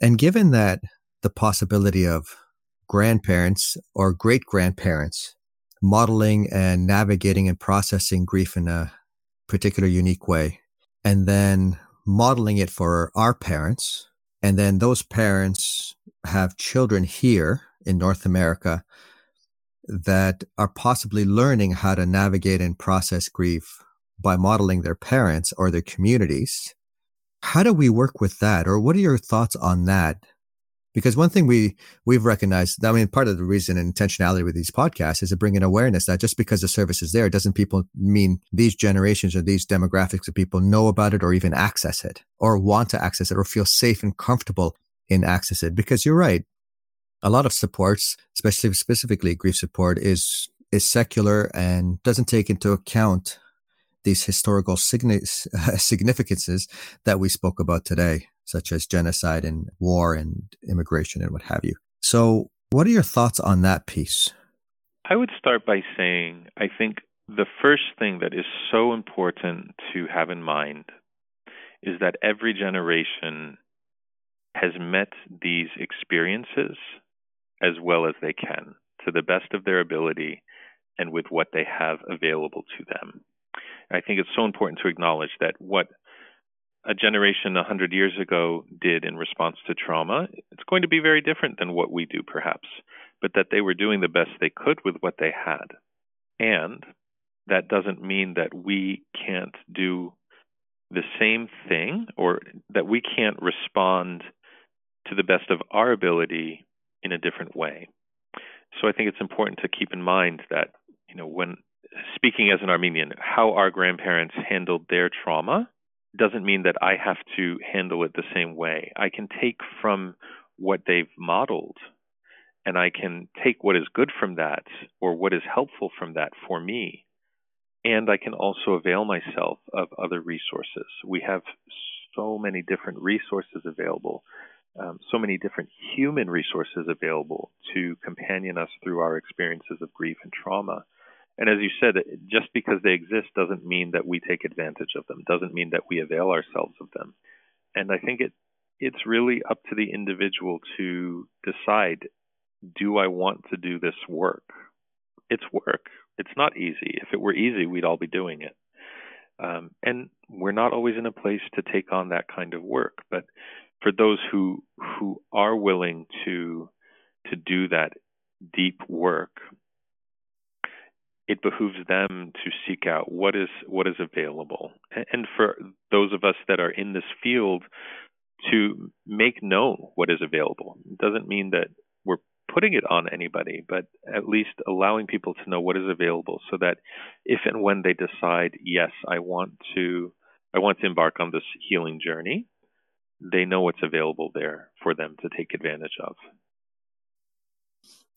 And given that the possibility of grandparents or great grandparents modeling and navigating and processing grief in a particular unique way and then modeling it for our parents. And then those parents have children here in North America that are possibly learning how to navigate and process grief by modeling their parents or their communities. How do we work with that? Or what are your thoughts on that? Because one thing we we've recognized, I mean, part of the reason and intentionality with these podcasts is to bring in awareness that just because the service is there doesn't people mean these generations or these demographics of people know about it or even access it or want to access it or feel safe and comfortable in access it. Because you're right, a lot of supports, especially specifically grief support, is is secular and doesn't take into account these historical significances that we spoke about today such as genocide and war and immigration and what have you. So, what are your thoughts on that piece? I would start by saying I think the first thing that is so important to have in mind is that every generation has met these experiences as well as they can to the best of their ability and with what they have available to them. I think it's so important to acknowledge that what a generation 100 years ago did in response to trauma, it's going to be very different than what we do, perhaps, but that they were doing the best they could with what they had. And that doesn't mean that we can't do the same thing or that we can't respond to the best of our ability in a different way. So I think it's important to keep in mind that, you know, when speaking as an Armenian, how our grandparents handled their trauma doesn't mean that I have to handle it the same way. I can take from what they've modeled and I can take what is good from that or what is helpful from that for me. And I can also avail myself of other resources. We have so many different resources available, um, so many different human resources available to companion us through our experiences of grief and trauma. And as you said, just because they exist doesn't mean that we take advantage of them, doesn't mean that we avail ourselves of them. And I think it it's really up to the individual to decide do I want to do this work? It's work. It's not easy. If it were easy, we'd all be doing it. Um, and we're not always in a place to take on that kind of work. But for those who who are willing to to do that deep work, it behooves them to seek out what is what is available. And for those of us that are in this field, to make known what is available. It doesn't mean that we're putting it on anybody, but at least allowing people to know what is available so that if and when they decide, yes, I want to I want to embark on this healing journey, they know what's available there for them to take advantage of.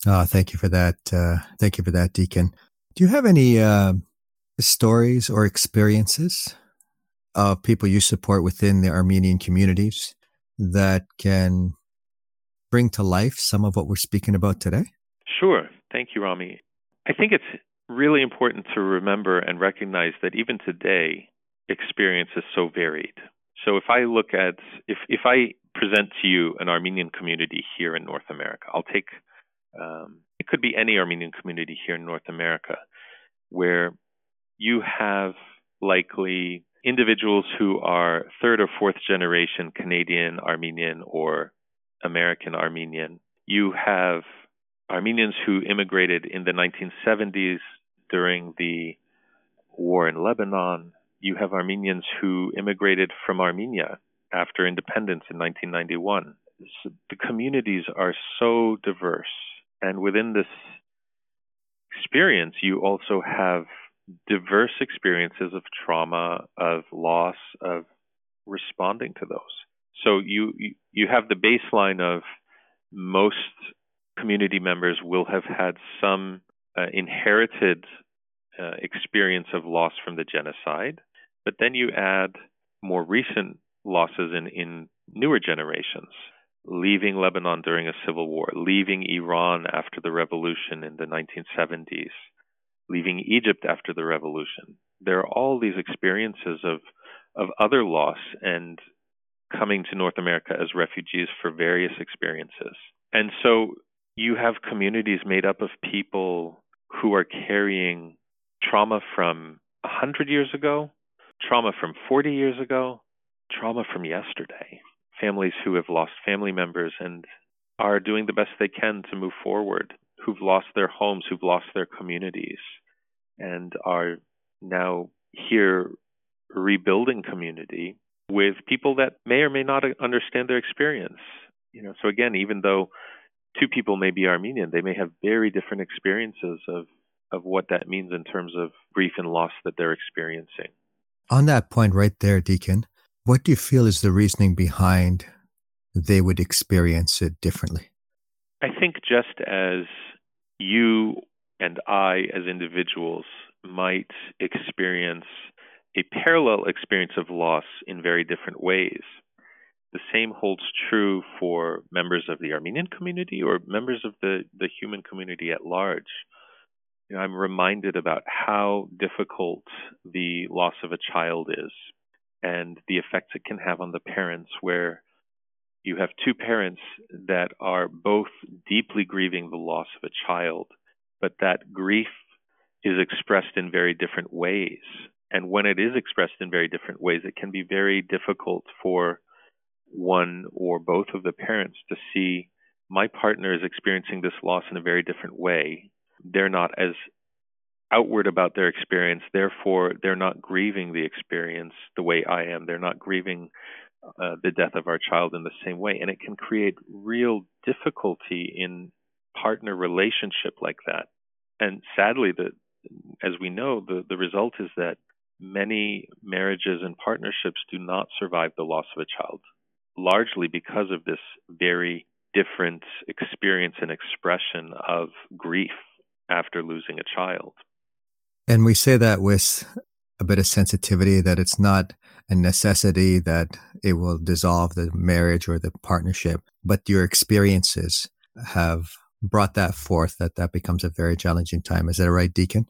Oh, thank you for that. Uh, thank you for that, Deacon. Do you have any uh, stories or experiences of people you support within the Armenian communities that can bring to life some of what we're speaking about today? Sure. Thank you, Rami. I think it's really important to remember and recognize that even today, experience is so varied. So if I look at if if I present to you an Armenian community here in North America, I'll take um, it could be any Armenian community here in North America where you have likely individuals who are third or fourth generation Canadian Armenian or American Armenian. You have Armenians who immigrated in the 1970s during the war in Lebanon. You have Armenians who immigrated from Armenia after independence in 1991. The communities are so diverse. And within this experience, you also have diverse experiences of trauma, of loss, of responding to those. So you you have the baseline of most community members will have had some uh, inherited uh, experience of loss from the genocide, but then you add more recent losses in, in newer generations, leaving Lebanon during a civil war, leaving Iran after the revolution in the 1970s, leaving Egypt after the revolution. There are all these experiences of of other loss and coming to North America as refugees for various experiences. And so you have communities made up of people who are carrying trauma from 100 years ago, trauma from 40 years ago, trauma from yesterday. Families who have lost family members and are doing the best they can to move forward, who've lost their homes, who've lost their communities, and are now here rebuilding community with people that may or may not understand their experience. You know, so again, even though two people may be Armenian, they may have very different experiences of of what that means in terms of grief and loss that they're experiencing. On that point right there, Deacon, what do you feel is the reasoning behind they would experience it differently? I think just as you and I, as individuals, might experience a parallel experience of loss in very different ways. The same holds true for members of the Armenian community or members of the, the human community at large. You know, I'm reminded about how difficult the loss of a child is and the effects it can have on the parents, where you have two parents that are both deeply grieving the loss of a child, but that grief is expressed in very different ways. And when it is expressed in very different ways, it can be very difficult for one or both of the parents to see my partner is experiencing this loss in a very different way. They're not as outward about their experience, therefore, they're not grieving the experience the way I am. They're not grieving uh, the death of our child in the same way. And it can create real difficulty in partner relationship like that. And sadly, the, as we know, the, the result is that many marriages and partnerships do not survive the loss of a child, largely because of this very different experience and expression of grief after losing a child. And we say that with a bit of sensitivity that it's not a necessity that it will dissolve the marriage or the partnership, but your experiences have brought that forth that that becomes a very challenging time. Is that right, Deacon?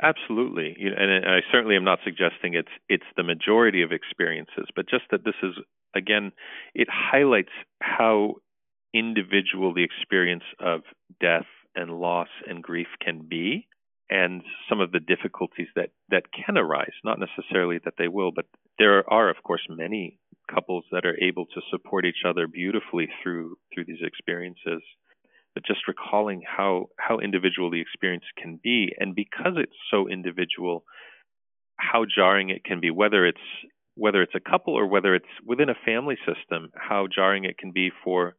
Absolutely, and I certainly am not suggesting it's it's the majority of experiences, but just that this is again, it highlights how individual the experience of death and loss and grief can be, and some of the difficulties that that can arise. Not necessarily that they will, but there are, of course, many couples that are able to support each other beautifully through through these experiences but just recalling how how individual the experience can be, and because it's so individual, how jarring it can be, whether it's whether it's a couple or whether it's within a family system, how jarring it can be for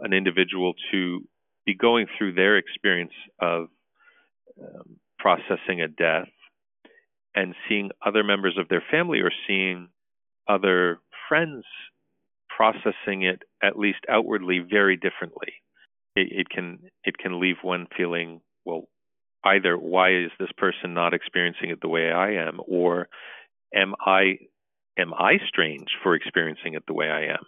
an individual to be going through their experience of um, processing a death and seeing other members of their family or seeing other friends processing it at least outwardly very differently. It, it can it can leave one feeling well either why is this person not experiencing it the way I am? Or am I am I strange for experiencing it the way I am?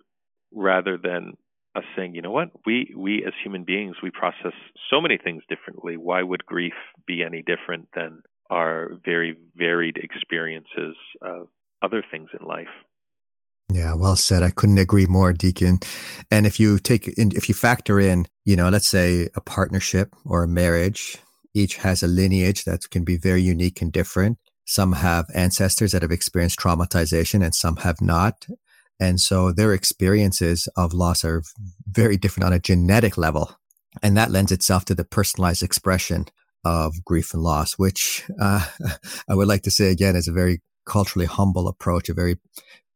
Rather than us saying you know what we we as human beings we process so many things differently why would grief be any different than our very varied experiences of other things in life yeah, well said. I couldn't agree more, Deacon. And if you take in, if you factor in, you know, let's say a partnership or a marriage, each has a lineage that can be very unique and different. Some have ancestors that have experienced traumatization and some have not. And so their experiences of loss are very different on a genetic level. And that lends itself to the personalized expression of grief and loss, which uh, I would like to say again is a very culturally humble approach, a very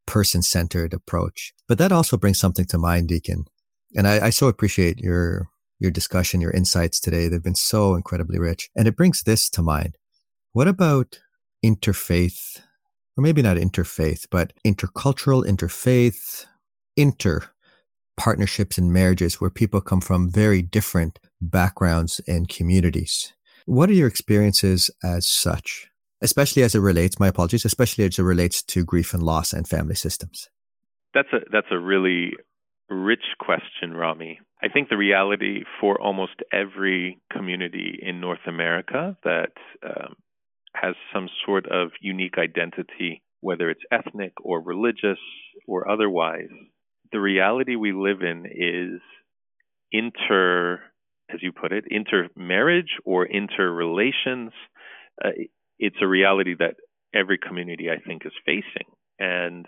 person centered approach. But that also brings something to mind, Deacon. And I, I so appreciate your your discussion, your insights today. They've been so incredibly rich. And it brings this to mind. What about interfaith, or maybe not interfaith, but intercultural, interfaith, inter partnerships and marriages where people come from very different backgrounds and communities? What are your experiences as such? especially as it relates, my apologies, especially as it relates to grief and loss and family systems? That's a that's a really rich question, Rami. I think the reality for almost every community in North America that um, has some sort of unique identity, whether it's ethnic or religious or otherwise, the reality we live in is inter, as you put it, intermarriage or interrelations. Uh, it's a reality that every community I think is facing. And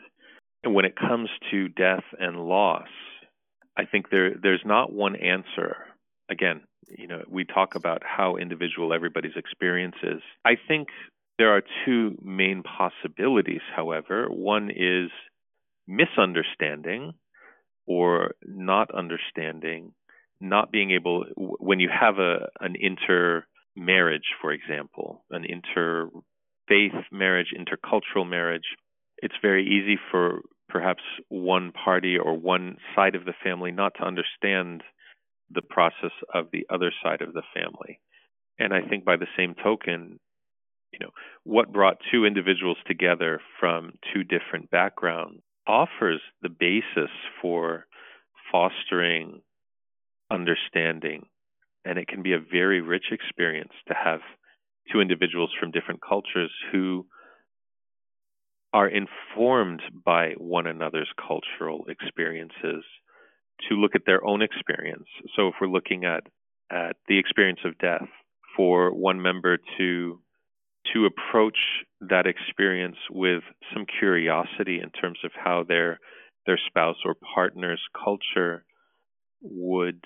when it comes to death and loss, I think there there's not one answer. Again, you know, we talk about how individual everybody's experience is. I think there are two main possibilities, however. One is misunderstanding or not understanding, not being able when you have a an inter marriage, for example, an interfaith marriage, intercultural marriage, it's very easy for perhaps one party or one side of the family not to understand the process of the other side of the family. And I think by the same token, you know, what brought two individuals together from two different backgrounds offers the basis for fostering understanding and it can be a very rich experience to have two individuals from different cultures who are informed by one another's cultural experiences to look at their own experience. So if we're looking at at the experience of death, for one member to to approach that experience with some curiosity in terms of how their their spouse or partner's culture would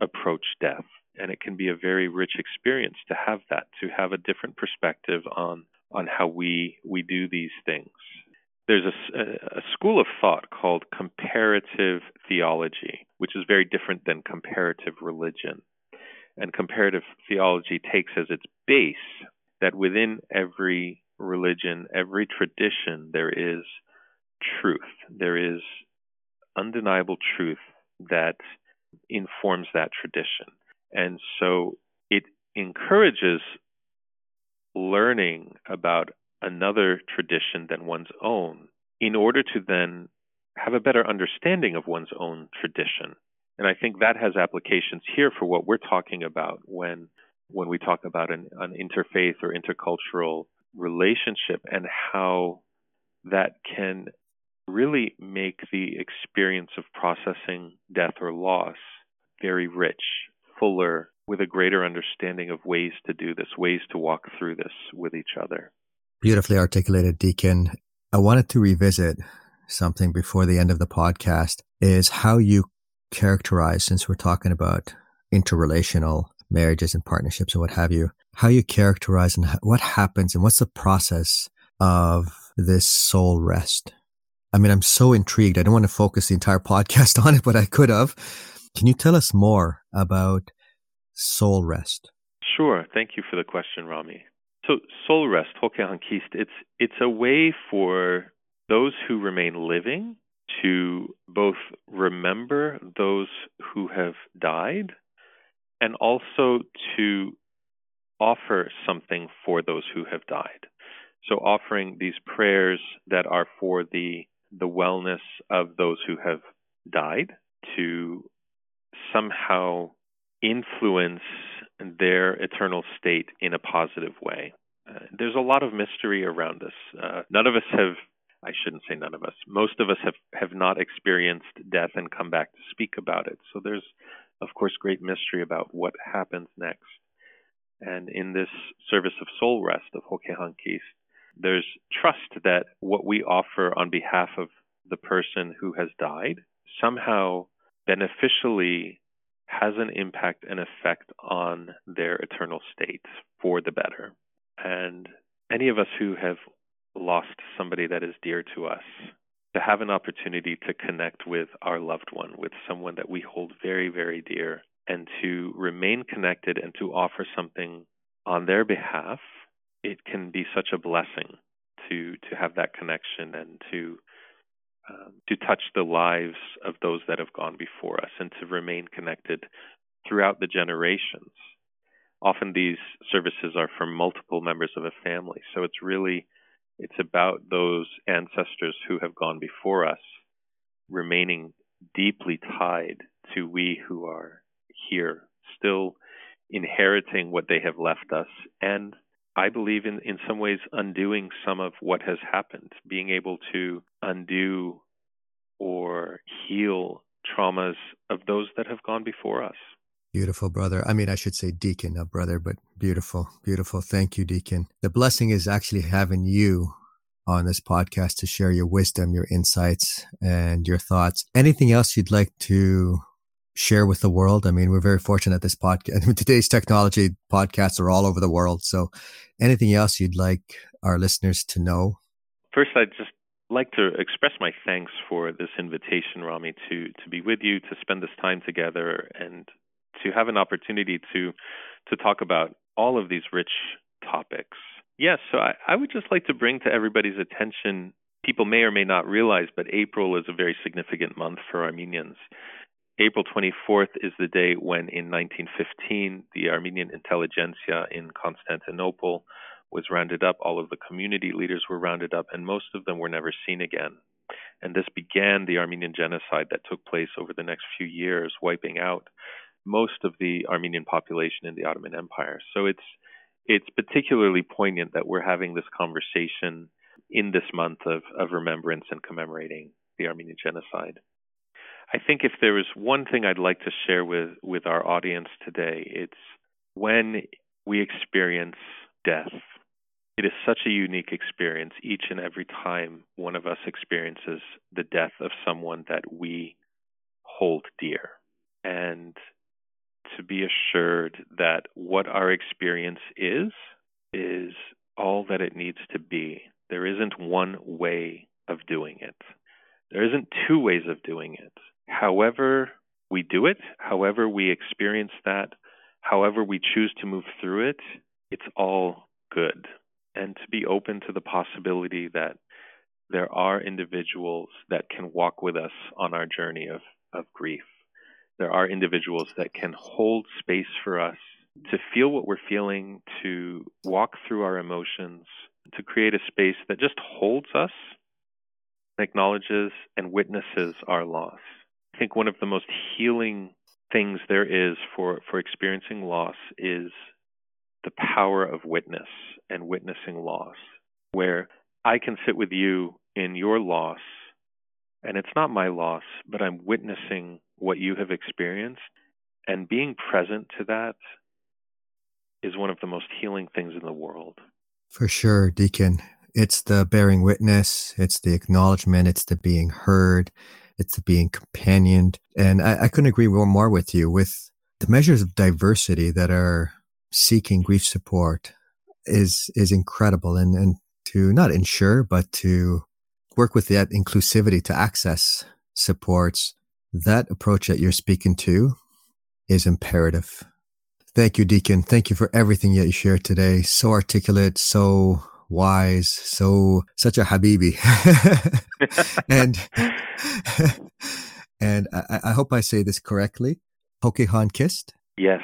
approach death. And it can be a very rich experience to have that, to have a different perspective on, on how we, we do these things. There's a, a school of thought called comparative theology, which is very different than comparative religion. And comparative theology takes as its base that within every religion, every tradition, there is truth. There is undeniable truth that informs that tradition. And so it encourages learning about another tradition than one's own in order to then have a better understanding of one's own tradition. And I think that has applications here for what we're talking about when when we talk about an, an interfaith or intercultural relationship and how that can really make the experience of processing death or loss very rich, fuller, with a greater understanding of ways to do this, ways to walk through this with each other. Beautifully articulated, Deacon. I wanted to revisit something before the end of the podcast is how you characterize, since we're talking about interrelational marriages and partnerships and what have you, how you characterize and what happens and what's the process of this soul rest. I mean, I'm so intrigued. I don't want to focus the entire podcast on it, but I could have. Can you tell us more about soul rest? Sure. Thank you for the question, Rami. So, soul rest, Hokehankist, it's it's a way for those who remain living to both remember those who have died and also to offer something for those who have died. So offering these prayers that are for the the wellness of those who have died to somehow influence their eternal state in a positive way. Uh, there's a lot of mystery around this. Uh, none of us have I shouldn't say none of us. Most of us have, have not experienced death and come back to speak about it. So there's, of course, great mystery about what happens next. And in this service of soul rest of Hokehankist, there's trust that what we offer on behalf of the person who has died somehow beneficially has an impact and effect on their eternal state for the better. And any of us who have lost somebody that is dear to us, to have an opportunity to connect with our loved one, with someone that we hold very, very dear, and to remain connected and to offer something on their behalf, it can be such a blessing to to have that connection and to um, to touch the lives of those that have gone before us and to remain connected throughout the generations. Often these services are for multiple members of a family, so it's really it's about those ancestors who have gone before us remaining deeply tied to we who are here, still inheriting what they have left us, and I believe in, in some ways undoing some of what has happened, being able to undo or heal traumas of those that have gone before us. Beautiful, brother. I mean, I should say deacon, not brother, but beautiful, beautiful. Thank you, deacon. The blessing is actually having you on this podcast to share your wisdom, your insights, and your thoughts. Anything else you'd like to share with the world? I mean, we're very fortunate this podcast. Today's technology podcasts are all over the world. So, anything else you'd like our listeners to know? First, I'd just like to express my thanks for this invitation, Rami, to to be with you, to spend this time together, and to have an opportunity to to talk about all of these rich topics. Yes, so I, I would just like to bring to everybody's attention. People may or may not realize, but April is a very significant month for Armenians. April 24th is the day when, in 1915, the Armenian intelligentsia in Constantinople was rounded up. All of the community leaders were rounded up, and most of them were never seen again. And this began the Armenian genocide that took place over the next few years, wiping out most of the Armenian population in the Ottoman Empire. So it's it's particularly poignant that we're having this conversation in this month of, of remembrance and commemorating the Armenian genocide. I think if there is one thing I'd like to share with, with our audience today, it's when we experience death. It is such a unique experience each and every time one of us experiences the death of someone that we hold dear. And to be assured that what our experience is, is all that it needs to be. There isn't one way of doing it. There isn't two ways of doing it. However, we do it, however, we experience that, however, we choose to move through it, it's all good. and to be open to the possibility that there are individuals that can walk with us on our journey of, of grief. There are individuals that can hold space for us to feel what we're feeling, to walk through our emotions, to create a space that just holds us, acknowledges, and witnesses our loss. I think one of the most healing things there is for, for experiencing loss is the power of witness and witnessing loss, where I can sit with you in your loss, and it's not my loss, but I'm witnessing what you have experienced. And being present to that is one of the most healing things in the world. For sure, Deacon. It's the bearing witness, it's the acknowledgement, it's the being heard, it's being companioned. And I, I couldn't agree more with you. With the measures of diversity that are seeking grief support is is incredible. And, and to not ensure but to work with that inclusivity to access supports that approach that you're speaking to is imperative. Thank you deacon. Thank you for everything that you shared today. So articulate so wise so such a habibi and and I, I, hope i say this correctly pokehan kissed yes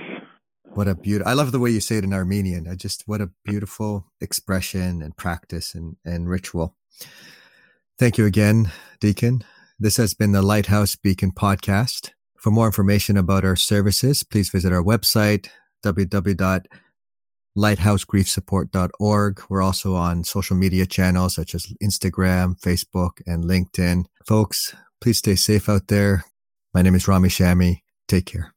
what a beautiful, I love the way you say it in Armenian. I just, what a beautiful expression and practice and, and ritual. Thank you again, Deacon. This has been the Lighthouse Beacon podcast. For more information about our services, please visit our website, www.lighthousegriefsupport.org. We're also on social media channels such as Instagram, Facebook, and LinkedIn. Folks, please stay safe out there. My name is Rami Shami. Take care.